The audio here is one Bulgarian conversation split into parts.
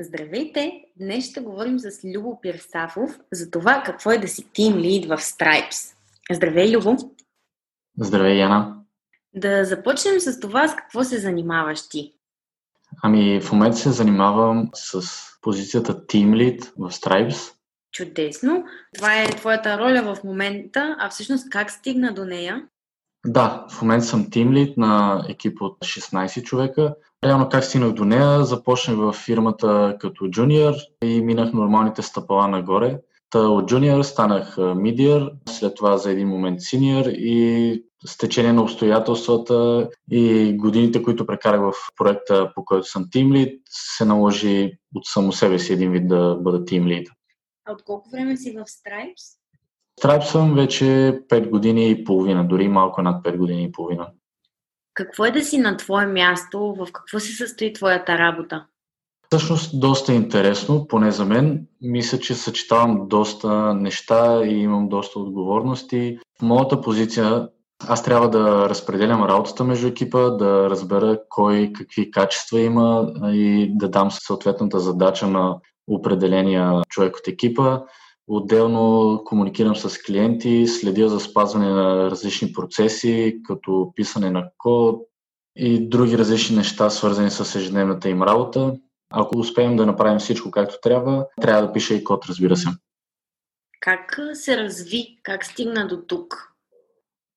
Здравейте! Днес ще говорим с Любо Пирсафов за това какво е да си тим лид в Stripes. Здравей, Любо! Здравей, Яна! Да започнем с това с какво се занимаваш ти. Ами, в момента се занимавам с позицията Team Lead в Stripes. Чудесно! Това е твоята роля в момента, а всъщност как стигна до нея? Да, в момента съм тимлит на екип от 16 човека. Реално как стигнах до нея, започнах в фирмата като джуниор и минах нормалните стъпала нагоре. Та от джуниор станах мидиор, след това за един момент синьор и с течение на обстоятелствата и годините, които прекарах в проекта, по който съм тимлит, се наложи от само себе си един вид да бъда тимлит. А от колко време си в Stripes? Stripe съм вече 5 години и половина, дори малко над 5 години и половина. Какво е да си на твое място? В какво се състои твоята работа? Всъщност доста интересно, поне за мен. Мисля, че съчетавам доста неща и имам доста отговорности. В моята позиция аз трябва да разпределям работата между екипа, да разбера кой какви качества има и да дам съответната задача на определения човек от екипа. Отделно комуникирам с клиенти, следя за спазване на различни процеси, като писане на код и други различни неща, свързани с ежедневната им работа. Ако успеем да направим всичко както трябва, трябва да пиша и код, разбира се. Как се разви? Как стигна до тук?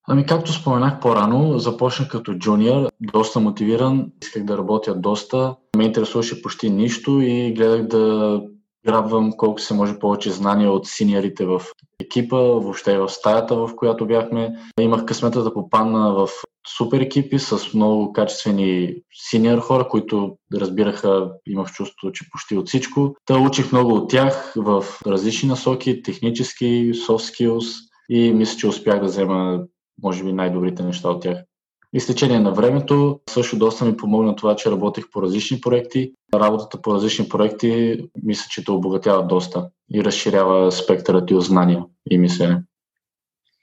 Ами, както споменах по-рано, започнах като джуниор, доста мотивиран, исках да работя доста, ме интересуваше почти нищо и гледах да грабвам колко се може повече знания от синьорите в екипа, въобще в стаята, в която бяхме. Имах късмета да попадна в супер екипи с много качествени синьор хора, които разбираха, имах чувство, че почти от всичко. Та учих много от тях в различни насоки, технически, soft skills и мисля, че успях да взема, може би, най-добрите неща от тях. И с течение на времето също доста ми помогна това, че работех по различни проекти. Работата по различни проекти мисля, че те обогатява доста и разширява спектърът ти от знания и мислене.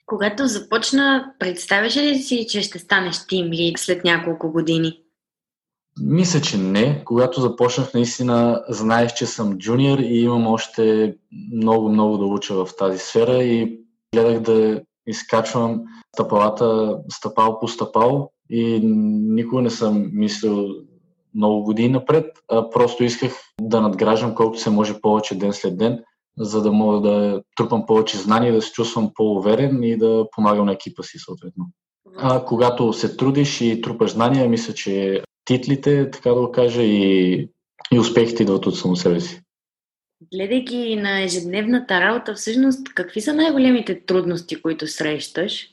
Когато започна, представяш ли си, че ще станеш тим лид след няколко години? Мисля, че не. Когато започнах, наистина знаех, че съм джуниор и имам още много-много да уча в тази сфера и гледах да изкачвам стъпалата стъпал по стъпал и никога не съм мислил много години напред, а просто исках да надграждам колкото се може повече ден след ден, за да мога да трупам повече знания, да се чувствам по-уверен и да помагам на екипа си съответно. А когато се трудиш и трупаш знания, мисля, че титлите, така да го кажа, и, и успехите идват от само себе си. Гледайки на ежедневната работа, всъщност какви са най-големите трудности, които срещаш?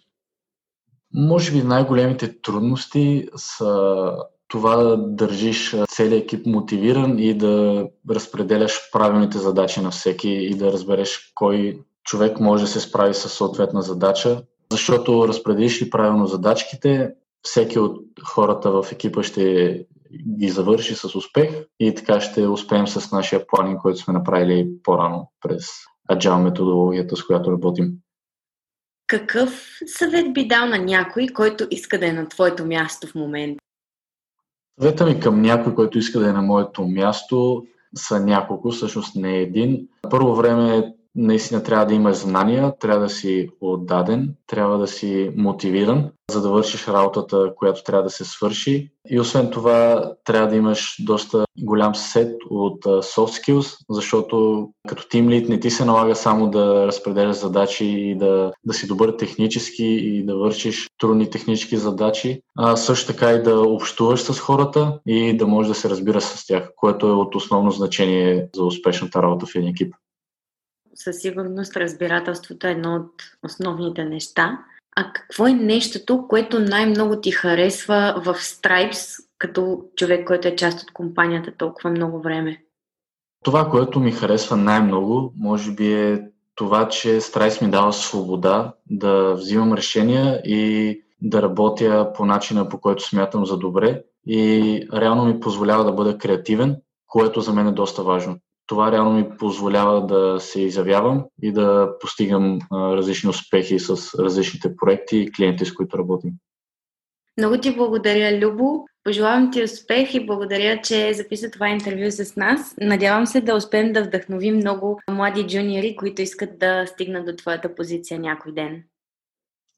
Може би най-големите трудности са това да държиш целият екип мотивиран и да разпределяш правилните задачи на всеки и да разбереш кой човек може да се справи с съответна задача. Защото разпределиш ли правилно задачките, всеки от хората в екипа ще ги завърши с успех и така ще успеем с нашия планинг, който сме направили по-рано през Agile методологията, с която работим. Какъв съвет би дал на някой, който иска да е на твоето място в момента? Съвета ми към някой, който иска да е на моето място, са няколко, всъщност не е един. Първо време наистина трябва да имаш знания, трябва да си отдаден, трябва да си мотивиран, за да вършиш работата, която трябва да се свърши. И освен това, трябва да имаш доста голям сет от soft skills, защото като team lead не ти се налага само да разпределяш задачи и да, да си добър технически и да вършиш трудни технически задачи, а също така и да общуваш с хората и да можеш да се разбира с тях, което е от основно значение за успешната работа в един екип със сигурност разбирателството е едно от основните неща. А какво е нещото, което най-много ти харесва в Stripes, като човек, който е част от компанията толкова много време? Това, което ми харесва най-много, може би е това, че Stripes ми дава свобода да взимам решения и да работя по начина, по който смятам за добре и реално ми позволява да бъда креативен, което за мен е доста важно това реално ми позволява да се изявявам и да постигам различни успехи с различните проекти и клиенти, с които работим. Много ти благодаря, Любо. Пожелавам ти успех и благодаря, че записа това интервю с нас. Надявам се да успеем да вдъхновим много млади джуниори, които искат да стигнат до твоята позиция някой ден.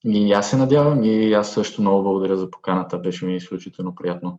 И аз се надявам и аз също много благодаря за поканата. Беше ми изключително приятно.